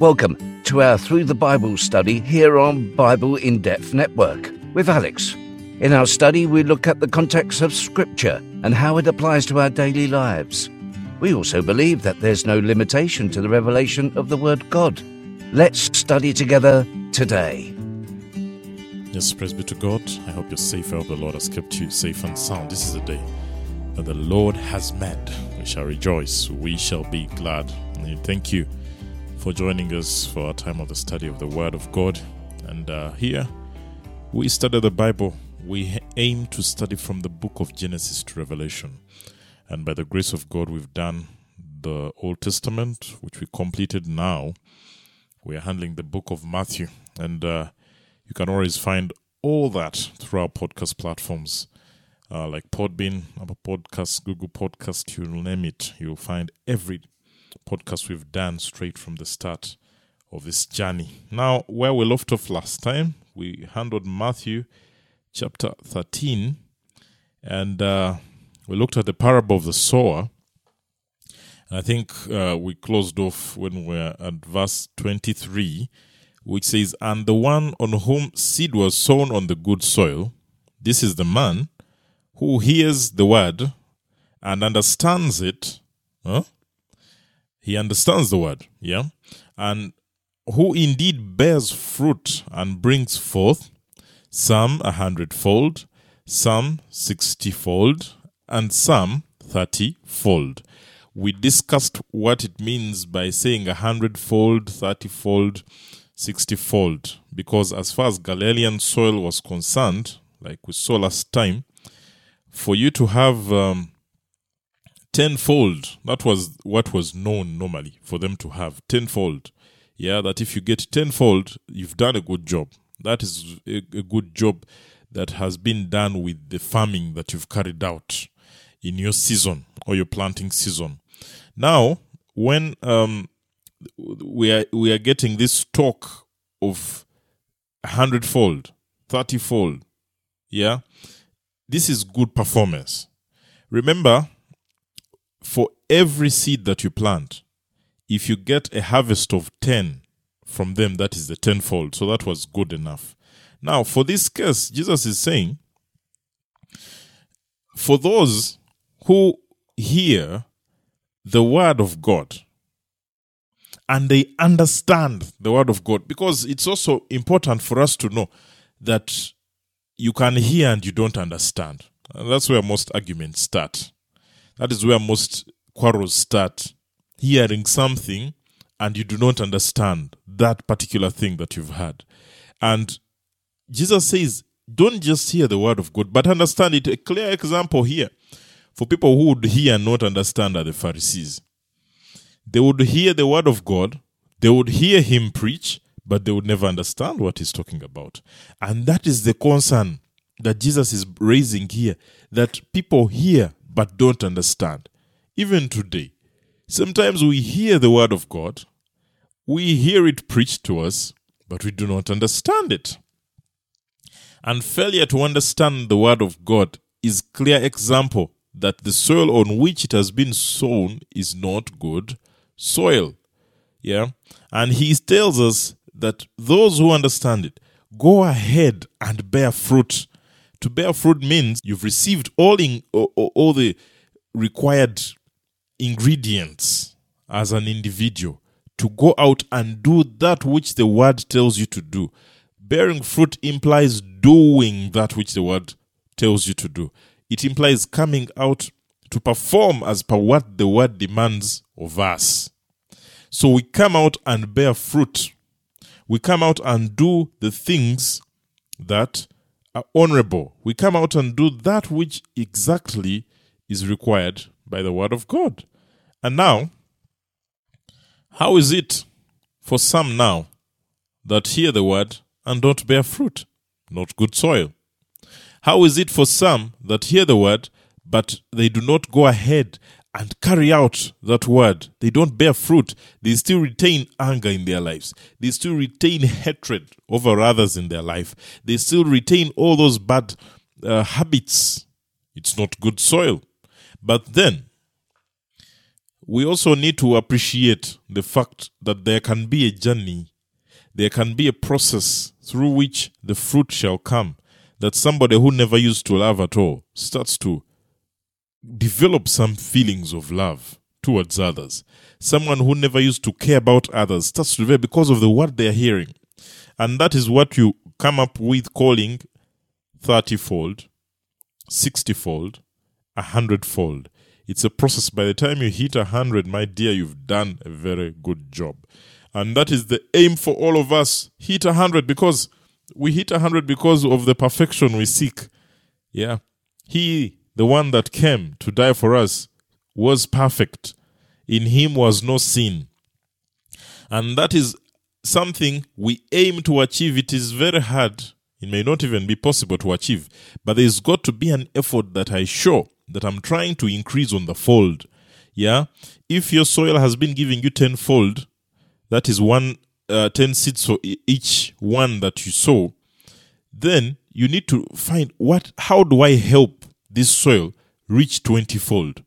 Welcome to our Through the Bible study here on Bible in Depth Network with Alex. In our study, we look at the context of Scripture and how it applies to our daily lives. We also believe that there's no limitation to the revelation of the Word God. Let's study together today. Yes, praise be to God. I hope you're safe. I hope the Lord has kept you safe and sound. This is a day that the Lord has made. We shall rejoice. We shall be glad. Thank you for joining us for our time of the study of the Word of God. And uh, here we study the Bible. We aim to study from the book of Genesis to Revelation. And by the grace of God, we've done the Old Testament, which we completed now. We are handling the book of Matthew. And uh, you can always find all that through our podcast platforms. Uh, like Podbean, Apple Podcasts, Google Podcast, you name it. You'll find every podcast we've done straight from the start of this journey. Now, where we left off last time, we handled Matthew chapter 13 and uh, we looked at the parable of the sower. And I think uh, we closed off when we are at verse 23, which says, And the one on whom seed was sown on the good soil, this is the man who hears the word and understands it. Huh? He understands the word, yeah? And who indeed bears fruit and brings forth some a hundredfold, some sixtyfold, and some thirtyfold. We discussed what it means by saying a hundredfold, thirtyfold, sixtyfold, because as far as Galilean soil was concerned, like we saw last time, for you to have um, tenfold. That was what was known normally for them to have tenfold. Yeah, that if you get tenfold, you've done a good job. That is a, a good job that has been done with the farming that you've carried out in your season or your planting season. Now, when um, we are we are getting this talk of hundredfold, thirtyfold, yeah, this is good performance. Remember, for every seed that you plant, if you get a harvest of 10 from them, that is the tenfold. So that was good enough. Now, for this case, Jesus is saying, for those who hear the word of God and they understand the word of God, because it's also important for us to know that you can hear and you don't understand. And that's where most arguments start. That is where most quarrels start. Hearing something and you do not understand that particular thing that you've heard. And Jesus says, don't just hear the word of God, but understand it. A clear example here for people who would hear and not understand are the Pharisees. They would hear the word of God, they would hear him preach, but they would never understand what he's talking about. And that is the concern that Jesus is raising here that people hear but don't understand. Even today, sometimes we hear the word of God, we hear it preached to us, but we do not understand it. And failure to understand the word of God is clear example that the soil on which it has been sown is not good soil. Yeah. And he tells us that those who understand it go ahead and bear fruit to bear fruit means you've received all in all, all the required ingredients as an individual to go out and do that which the word tells you to do. Bearing fruit implies doing that which the word tells you to do. It implies coming out to perform as per what the word demands of us. So we come out and bear fruit. We come out and do the things that are honorable. We come out and do that which exactly is required by the word of God. And now, how is it for some now that hear the word and don't bear fruit? Not good soil. How is it for some that hear the word but they do not go ahead and carry out that word. They don't bear fruit. They still retain anger in their lives. They still retain hatred over others in their life. They still retain all those bad uh, habits. It's not good soil. But then, we also need to appreciate the fact that there can be a journey, there can be a process through which the fruit shall come. That somebody who never used to love at all starts to develop some feelings of love towards others. Someone who never used to care about others starts to develop because of the word they are hearing. And that is what you come up with calling 30 fold, 60 fold, 100 fold. It's a process. By the time you hit 100, my dear, you've done a very good job. And that is the aim for all of us. Hit 100 because we hit 100 because of the perfection we seek. Yeah. He, the one that came to die for us, was perfect. In him was no sin. And that is something we aim to achieve. It is very hard. It may not even be possible to achieve. But there's got to be an effort that I show that I'm trying to increase on the fold. Yeah. If your soil has been giving you tenfold, that is one uh, 10 seeds for each one that you sow, then you need to find what how do I help this soil reach 20 fold?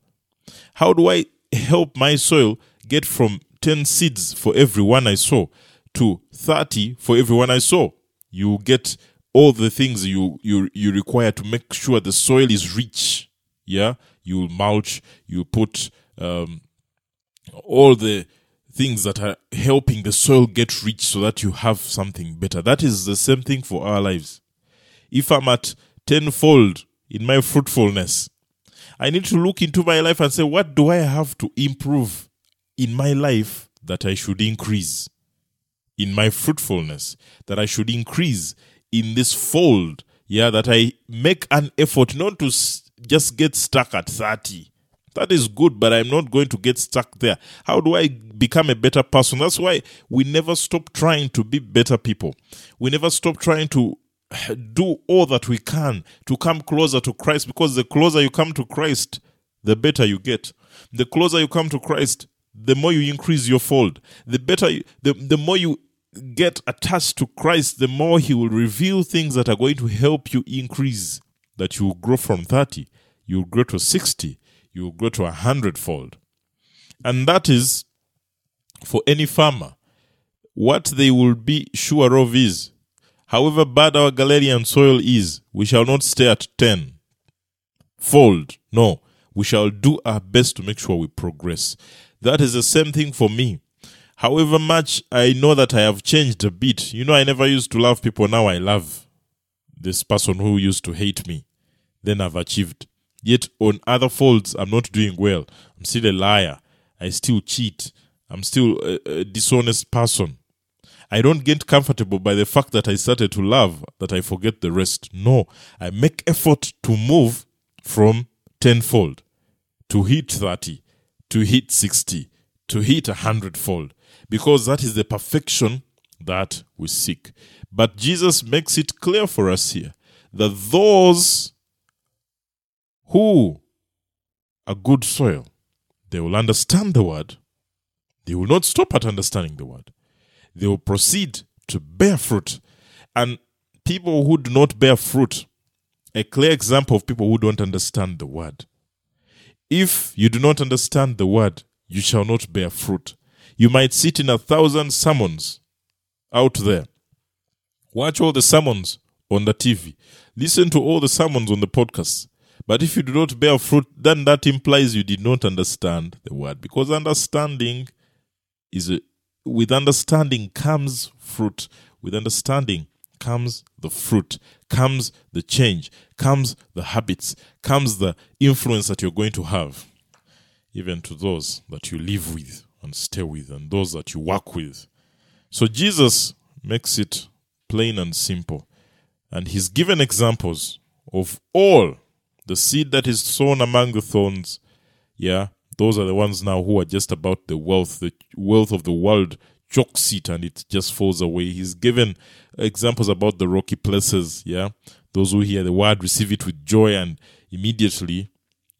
How do I help my soil get from 10 seeds for every one I sow to 30 for every one I sow? You get all the things you, you, you require to make sure the soil is rich. Yeah, you mulch, you put um, all the things that are helping the soil get rich so that you have something better. That is the same thing for our lives. If I'm at tenfold in my fruitfulness, I need to look into my life and say, what do I have to improve in my life that I should increase? In my fruitfulness, that I should increase in this fold. Yeah, that I make an effort not to just get stuck at 30. That is good, but I'm not going to get stuck there. How do I become a better person? That's why we never stop trying to be better people. We never stop trying to do all that we can to come closer to Christ because the closer you come to Christ, the better you get. The closer you come to Christ, the more you increase your fold. The better, you, the, the more you get attached to Christ, the more He will reveal things that are going to help you increase. That you will grow from 30, you will grow to 60, you will grow to a hundredfold. And that is for any farmer. What they will be sure of is However bad our Galilean soil is, we shall not stay at 10 fold. No, we shall do our best to make sure we progress. That is the same thing for me. However much I know that I have changed a bit. You know, I never used to love people. Now I love this person who used to hate me. Then I've achieved. Yet on other folds, I'm not doing well. I'm still a liar. I still cheat. I'm still a, a dishonest person. I don't get comfortable by the fact that I started to love that I forget the rest. No, I make effort to move from tenfold to hit 30, to hit 60, to hit a hundredfold, because that is the perfection that we seek. But Jesus makes it clear for us here that those who are good soil, they will understand the word. They will not stop at understanding the word they will proceed to bear fruit. And people who do not bear fruit, a clear example of people who don't understand the word. If you do not understand the word, you shall not bear fruit. You might sit in a thousand sermons out there. Watch all the sermons on the TV. Listen to all the sermons on the podcast. But if you do not bear fruit, then that implies you did not understand the word. Because understanding is a, with understanding comes fruit. With understanding comes the fruit, comes the change, comes the habits, comes the influence that you're going to have, even to those that you live with and stay with, and those that you work with. So Jesus makes it plain and simple. And he's given examples of all the seed that is sown among the thorns, yeah, those are the ones now who are just about the wealth, the wealth of the world chokes it and it just falls away. He's given examples about the rocky places, yeah. Those who hear the word receive it with joy and immediately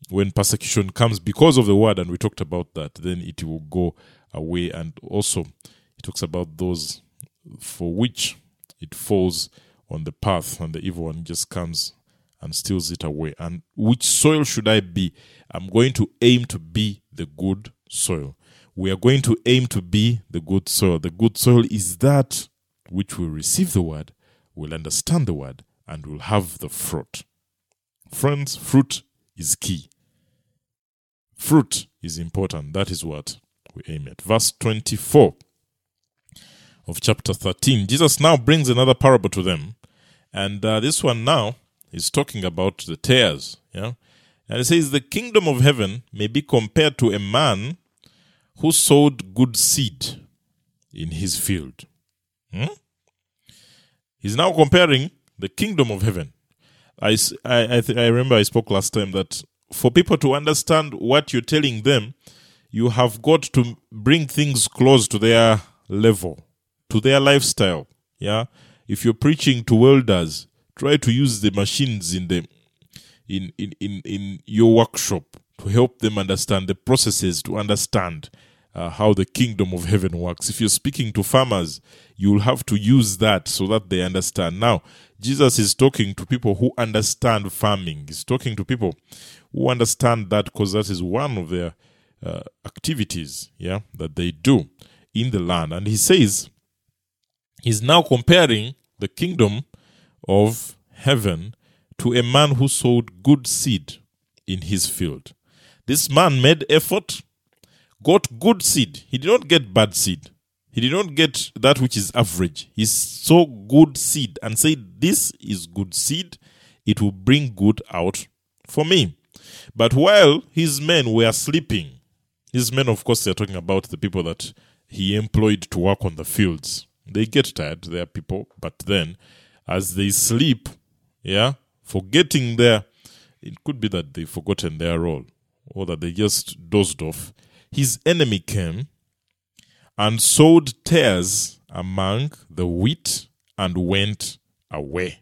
when persecution comes because of the word, and we talked about that, then it will go away. And also, he talks about those for which it falls on the path, and the evil one just comes and steals it away. And which soil should I be? I'm going to aim to be the good soil. We are going to aim to be the good soil. The good soil is that which will receive the word, will understand the word, and will have the fruit. Friends, fruit is key. Fruit is important. That is what we aim at. Verse 24 of chapter 13. Jesus now brings another parable to them. And uh, this one now is talking about the tares. Yeah? And it says, The kingdom of heaven may be compared to a man who sowed good seed in his field. Hmm? He's now comparing the kingdom of heaven. I, I, I, th- I remember I spoke last time that for people to understand what you're telling them, you have got to bring things close to their level, to their lifestyle. Yeah. If you're preaching to welders, try to use the machines in the in, in, in, in your workshop to help them understand the processes, to understand uh, how the kingdom of heaven works. If you're speaking to farmers, you'll have to use that so that they understand. Now, Jesus is talking to people who understand farming. He's talking to people who understand that because that is one of their uh, activities, yeah, that they do in the land. And he says he's now comparing the kingdom of heaven to a man who sowed good seed in his field. This man made effort got good seed. He did not get bad seed. He did not get that which is average. He saw good seed and said, This is good seed. It will bring good out for me. But while his men were sleeping, his men, of course, they're talking about the people that he employed to work on the fields. They get tired, they are people, but then as they sleep, yeah, forgetting their, it could be that they've forgotten their role or that they just dozed off his enemy came and sowed tares among the wheat and went away.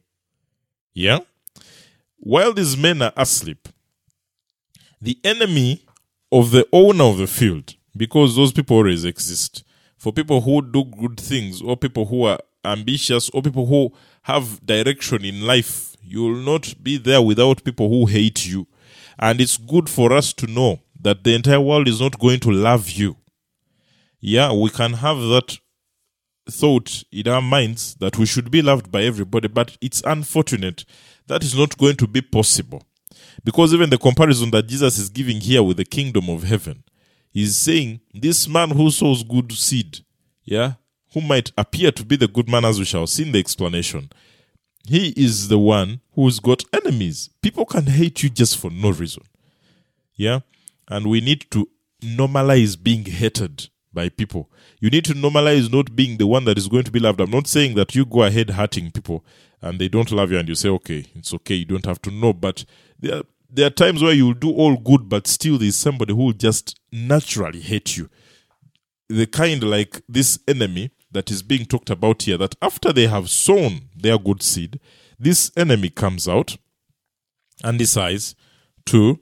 Yeah? While these men are asleep, the enemy of the owner of the field, because those people always exist, for people who do good things, or people who are ambitious, or people who have direction in life, you will not be there without people who hate you. And it's good for us to know that the entire world is not going to love you. Yeah, we can have that thought in our minds that we should be loved by everybody, but it's unfortunate that is not going to be possible. Because even the comparison that Jesus is giving here with the kingdom of heaven, he's saying this man who sows good seed, yeah, who might appear to be the good man as we shall see in the explanation, he is the one who's got enemies. People can hate you just for no reason. Yeah and we need to normalize being hated by people. You need to normalize not being the one that is going to be loved. I'm not saying that you go ahead hurting people and they don't love you and you say, okay, it's okay, you don't have to know. But there are, there are times where you'll do all good, but still there's somebody who will just naturally hate you. The kind like this enemy that is being talked about here, that after they have sown their good seed, this enemy comes out and decides to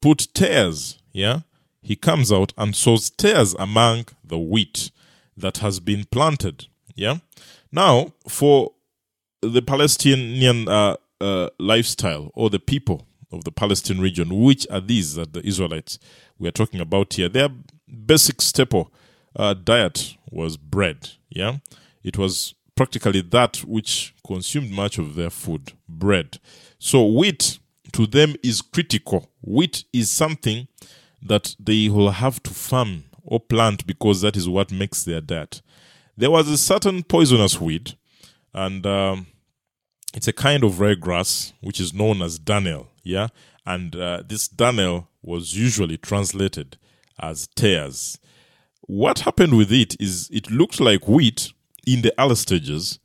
put tares, yeah? He comes out and sows tares among the wheat that has been planted, yeah? Now, for the Palestinian uh, uh, lifestyle or the people of the Palestine region, which are these that the Israelites we are talking about here? Their basic staple uh, diet was bread, yeah? It was practically that which consumed much of their food, bread. So wheat to them is critical. Wheat is something that they will have to farm or plant because that is what makes their diet. There was a certain poisonous weed, and um, it's a kind of rare grass which is known as darnel. Yeah, and uh, this darnel was usually translated as tares. What happened with it is it looked like wheat in the early stages,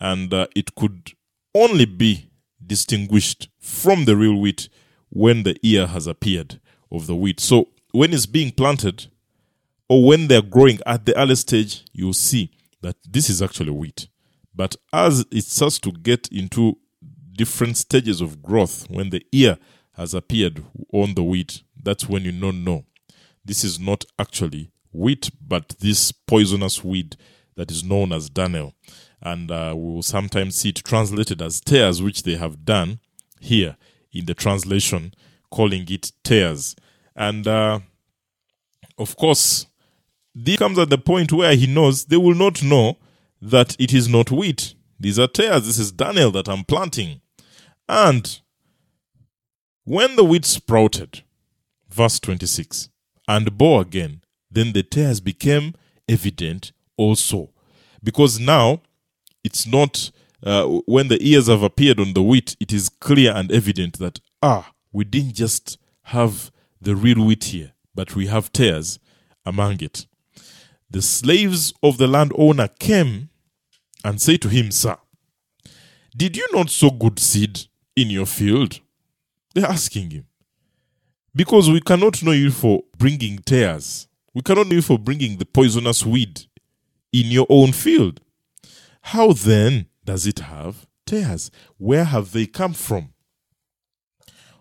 and uh, it could only be distinguished from the real wheat when the ear has appeared of the wheat. So when it's being planted or when they're growing at the early stage, you'll see that this is actually wheat. But as it starts to get into different stages of growth, when the ear has appeared on the wheat, that's when you know no, this is not actually wheat, but this poisonous weed that is known as darnel and uh, we will sometimes see it translated as tares, which they have done here in the translation, calling it tares. And uh, of course, this comes at the point where he knows they will not know that it is not wheat. These are tares. This is darnel that I'm planting. And when the wheat sprouted, verse 26, and bore again, then the tares became evident also. Because now it's not uh, when the ears have appeared on the wheat, it is clear and evident that, ah, we didn't just have the real wheat here, but we have tares among it. The slaves of the landowner came and said to him, Sir, did you not sow good seed in your field? They're asking him. Because we cannot know you for bringing tares. We cannot know you for bringing the poisonous weed in your own field. How then does it have tares? Where have they come from?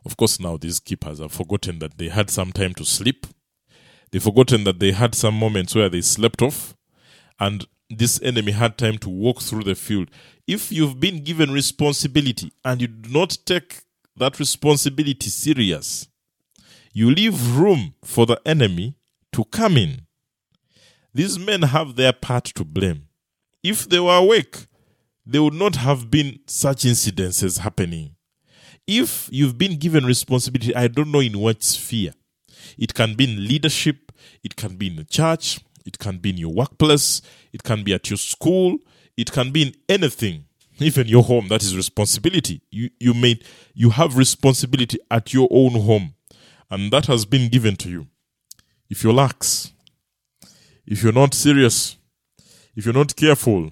Of course, now these keepers have forgotten that they had some time to sleep. They've forgotten that they had some moments where they slept off. And this enemy had time to walk through the field. If you've been given responsibility and you do not take that responsibility serious, you leave room for the enemy to come in. These men have their part to blame. If they were awake, there would not have been such incidences happening. If you've been given responsibility, I don't know in what sphere. It can be in leadership, it can be in the church, it can be in your workplace, it can be at your school, it can be in anything, even your home. That is responsibility. You you may you have responsibility at your own home, and that has been given to you. If you're lax, if you're not serious, if you're not careful,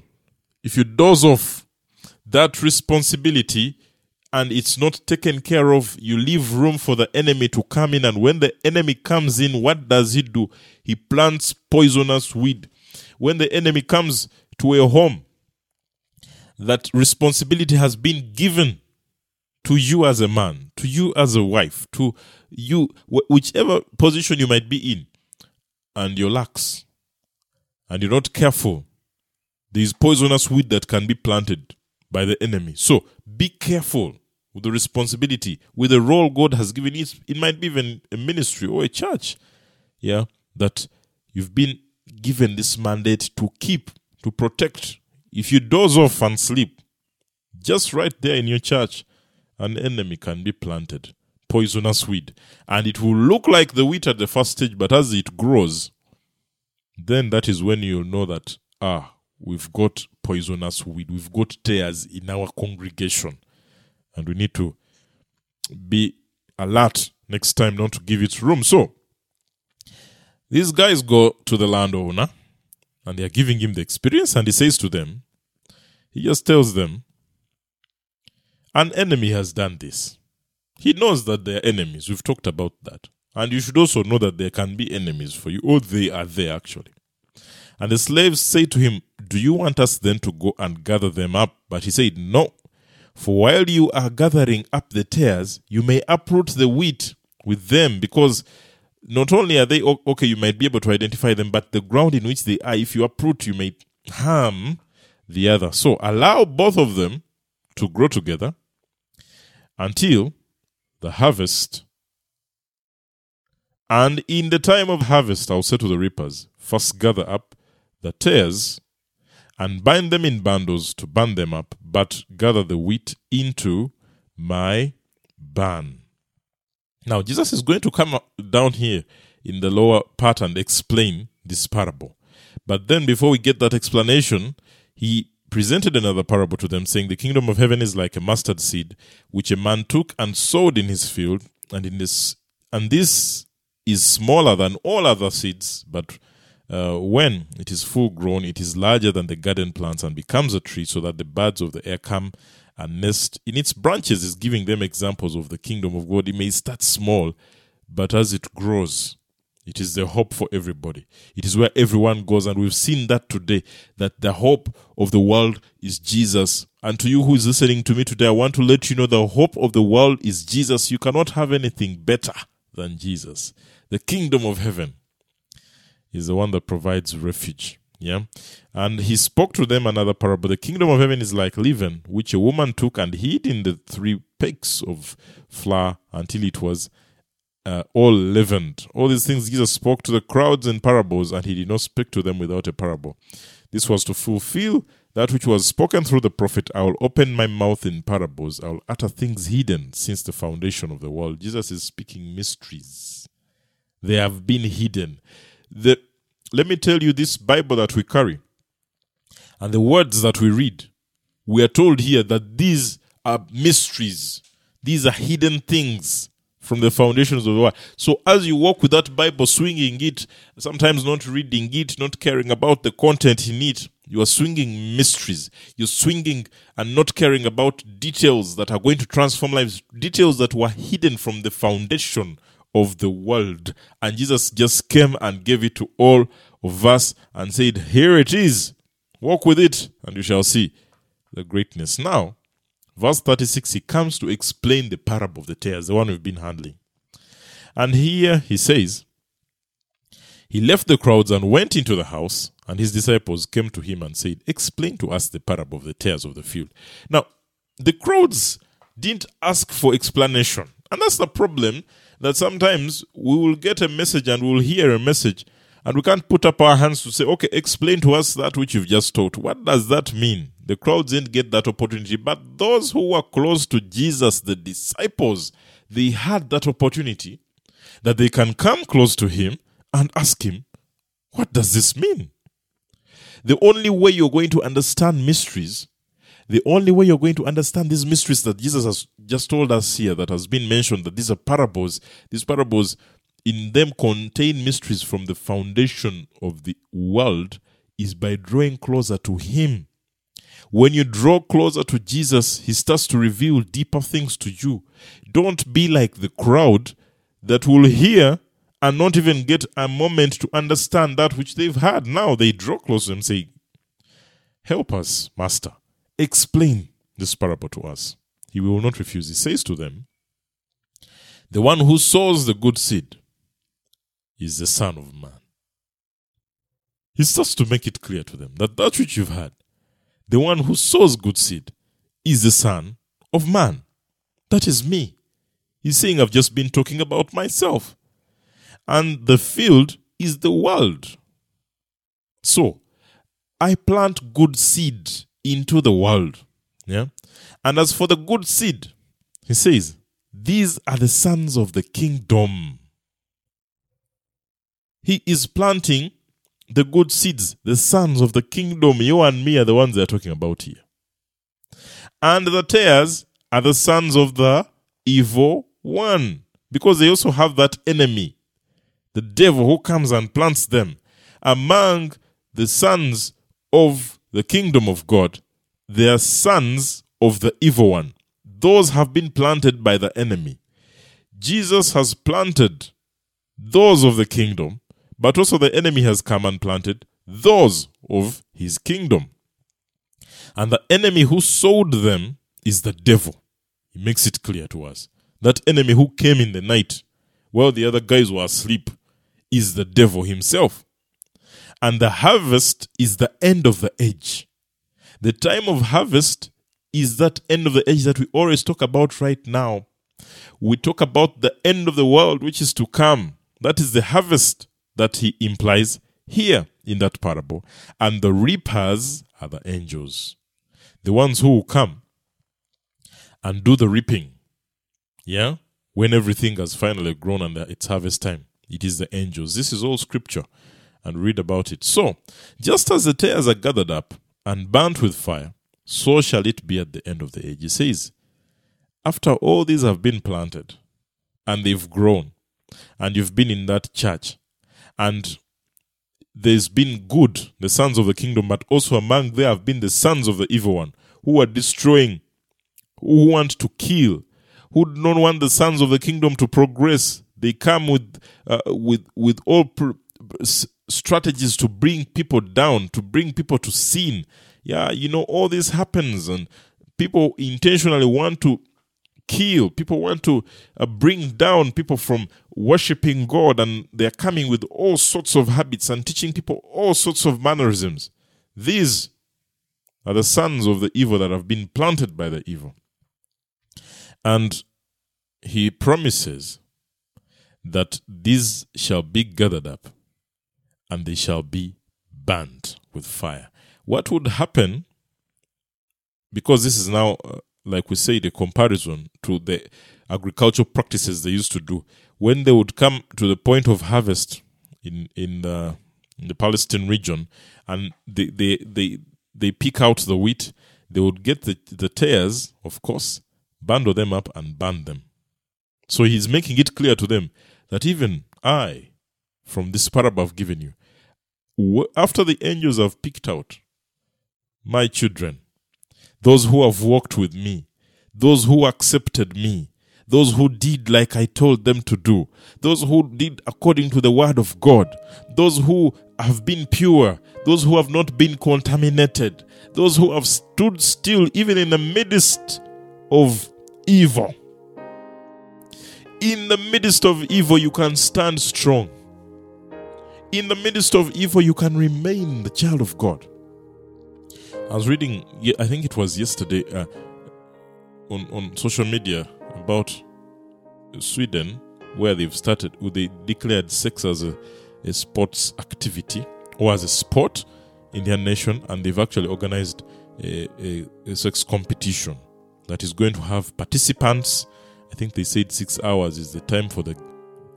if you doze off, that responsibility and it's not taken care of, you leave room for the enemy to come in. And when the enemy comes in, what does he do? He plants poisonous weed. When the enemy comes to a home, that responsibility has been given to you as a man, to you as a wife, to you, whichever position you might be in, and you're lax, and you're not careful, there is poisonous weed that can be planted by the enemy. So be careful with the responsibility, with the role God has given you. It might be even a ministry or a church, yeah, that you've been given this mandate to keep, to protect. If you doze off and sleep, just right there in your church, an enemy can be planted, poisonous weed, and it will look like the wheat at the first stage, but as it grows, then that is when you'll know that ah, we've got poisonous weed, we've got tares in our congregation and we need to be alert next time not to give it room. So these guys go to the landowner and they are giving him the experience, and he says to them, he just tells them, an enemy has done this. He knows that they are enemies. We've talked about that. And you should also know that there can be enemies for you, or they are there actually. And the slaves say to him, Do you want us then to go and gather them up? But he said, No, for while you are gathering up the tares, you may uproot the wheat with them, because not only are they okay, you might be able to identify them, but the ground in which they are, if you uproot, you may harm the other. So allow both of them to grow together until the harvest. And in the time of harvest, I'll say to the reapers, first gather up the tares and bind them in bundles to burn them up, but gather the wheat into my barn. Now, Jesus is going to come down here in the lower part and explain this parable. But then, before we get that explanation, he presented another parable to them, saying, The kingdom of heaven is like a mustard seed, which a man took and sowed in his field, and in this and this is smaller than all other seeds, but uh, when it is full grown, it is larger than the garden plants and becomes a tree, so that the birds of the air come and nest in its branches. Is giving them examples of the kingdom of God. It may start small, but as it grows, it is the hope for everybody. It is where everyone goes, and we've seen that today. That the hope of the world is Jesus. And to you who is listening to me today, I want to let you know the hope of the world is Jesus. You cannot have anything better than Jesus. The kingdom of heaven is the one that provides refuge. Yeah. And he spoke to them another parable. The kingdom of heaven is like leaven, which a woman took and hid in the three pecks of flour until it was uh, all leavened. All these things Jesus spoke to the crowds in parables, and he did not speak to them without a parable. This was to fulfill that which was spoken through the prophet. I will open my mouth in parables. I will utter things hidden since the foundation of the world. Jesus is speaking mysteries. They have been hidden. The, let me tell you this Bible that we carry and the words that we read. We are told here that these are mysteries, these are hidden things from the foundations of the world. So as you walk with that Bible, swinging it, sometimes not reading it, not caring about the content in it, you are swinging mysteries. You're swinging and not caring about details that are going to transform lives, details that were hidden from the foundation of the world. And Jesus just came and gave it to all of us and said, Here it is. Walk with it, and you shall see the greatness. Now, verse 36, he comes to explain the parable of the tares, the one we've been handling. And here he says, He left the crowds and went into the house, and his disciples came to him and said, Explain to us the parable of the tares of the field. Now, the crowds didn't ask for explanation. And that's the problem that sometimes we will get a message and we'll hear a message and we can't put up our hands to say, okay, explain to us that which you've just taught. What does that mean? The crowds didn't get that opportunity, but those who were close to Jesus, the disciples, they had that opportunity that they can come close to him and ask him, what does this mean? The only way you're going to understand mysteries, the only way you're going to understand these mysteries that Jesus has just told us here, that has been mentioned, that these are parables, these parables in them contain mysteries from the foundation of the world is by drawing closer to Him. When you draw closer to Jesus, He starts to reveal deeper things to you. Don't be like the crowd that will hear and not even get a moment to understand that which they've heard. Now they draw close to Him, say, Help us, Master. Explain this parable to us. He will not refuse. He says to them, The one who sows the good seed is the Son of Man. He starts to make it clear to them that that which you've heard, the one who sows good seed, is the Son of Man. That is me. He's saying I've just been talking about myself. And the field is the world. So, I plant good seed into the world. Yeah. And as for the good seed, he says, these are the sons of the kingdom. He is planting the good seeds, the sons of the kingdom. You and me are the ones they're talking about here. And the tares are the sons of the evil one, because they also have that enemy, the devil who comes and plants them. Among the sons of the kingdom of God, they are sons of the evil one. Those have been planted by the enemy. Jesus has planted those of the kingdom but also the enemy has come and planted those of his kingdom. And the enemy who sowed them is the devil. He makes it clear to us. That enemy who came in the night while the other guys were asleep is the devil himself. And the harvest is the end of the age. The time of harvest is that end of the age that we always talk about right now. We talk about the end of the world which is to come. That is the harvest that he implies here in that parable. And the reapers are the angels, the ones who will come and do the reaping. Yeah? When everything has finally grown and it's harvest time, it is the angels. This is all scripture and read about it. So, just as the tares are gathered up and burnt with fire, so shall it be at the end of the age. He says, after all these have been planted and they've grown, and you've been in that church, and there's been good, the sons of the kingdom, but also among there have been the sons of the evil one who are destroying, who want to kill, who don't want the sons of the kingdom to progress. They come with uh, with with all pr- strategies to bring people down, to bring people to sin. Yeah, you know all this happens, and people intentionally want to kill. People want to uh, bring down people from worshiping God, and they're coming with all sorts of habits and teaching people all sorts of mannerisms. These are the sons of the evil that have been planted by the evil. And he promises that these shall be gathered up and they shall be burned with fire. What would happen, because this is now, uh, like we say, the comparison to the agricultural practices they used to do, when they would come to the point of harvest in, in, the, in the Palestine region and they, they, they, they pick out the wheat, they would get the, the tares, of course, bundle them up and burn them. So he's making it clear to them that even I, from this parable I've given you, after the angels have picked out my children, those who have walked with me, those who accepted me, those who did like I told them to do, those who did according to the word of God, those who have been pure, those who have not been contaminated, those who have stood still even in the midst of evil. In the midst of evil, you can stand strong. In the midst of evil, you can remain the child of God. I was reading, I think it was yesterday, uh, on, on social media about Sweden, where they've started, where they declared sex as a, a sports activity or as a sport in their nation, and they've actually organized a, a, a sex competition that is going to have participants. I think they said six hours is the time for the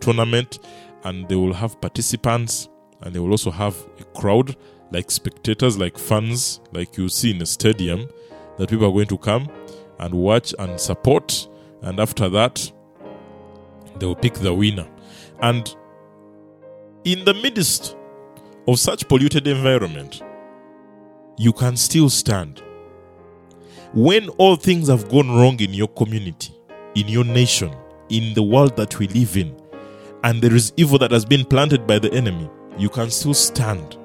tournament, and they will have participants, and they will also have a crowd like spectators, like fans, like you see in a stadium, that people are going to come and watch and support. And after that, they will pick the winner. And in the midst of such polluted environment, you can still stand. When all things have gone wrong in your community, in your nation, in the world that we live in, and there is evil that has been planted by the enemy, you can still stand.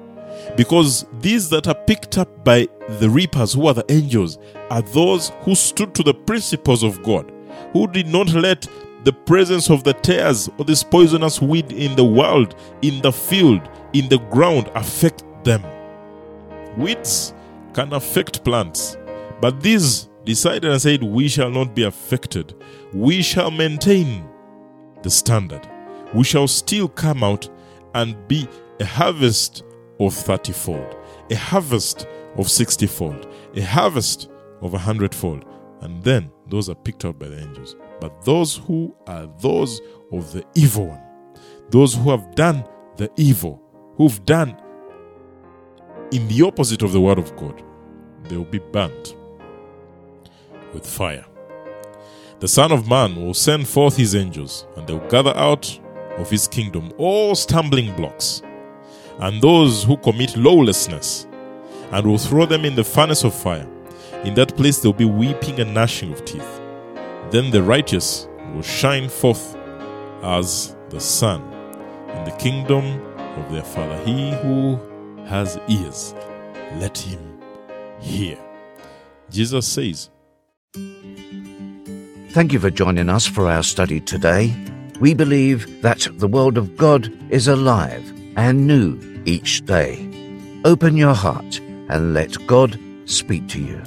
Because these that are picked up by the reapers, who are the angels, are those who stood to the principles of God, who did not let the presence of the tares or this poisonous weed in the world, in the field, in the ground affect them. Weeds can affect plants, but these decided and said, We shall not be affected. We shall maintain the standard. We shall still come out and be a harvest of 30 fold, a harvest of 60 fold, a harvest of a hundredfold. And then those are picked up by the angels. But those who are those of the evil one, those who have done the evil, who've done in the opposite of the word of God, they will be burnt with fire. The Son of Man will send forth his angels, and they will gather out of his kingdom all stumbling blocks, and those who commit lawlessness, and will throw them in the furnace of fire. In that place there will be weeping and gnashing of teeth. Then the righteous will shine forth as the sun in the kingdom of their Father. He who has ears, let him hear. Jesus says, Thank you for joining us for our study today. We believe that the Word of God is alive and new each day. Open your heart and let God speak to you.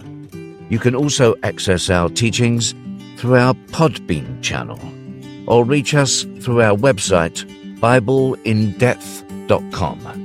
You can also access our teachings through our Podbean channel or reach us through our website, BibleInDepth.com.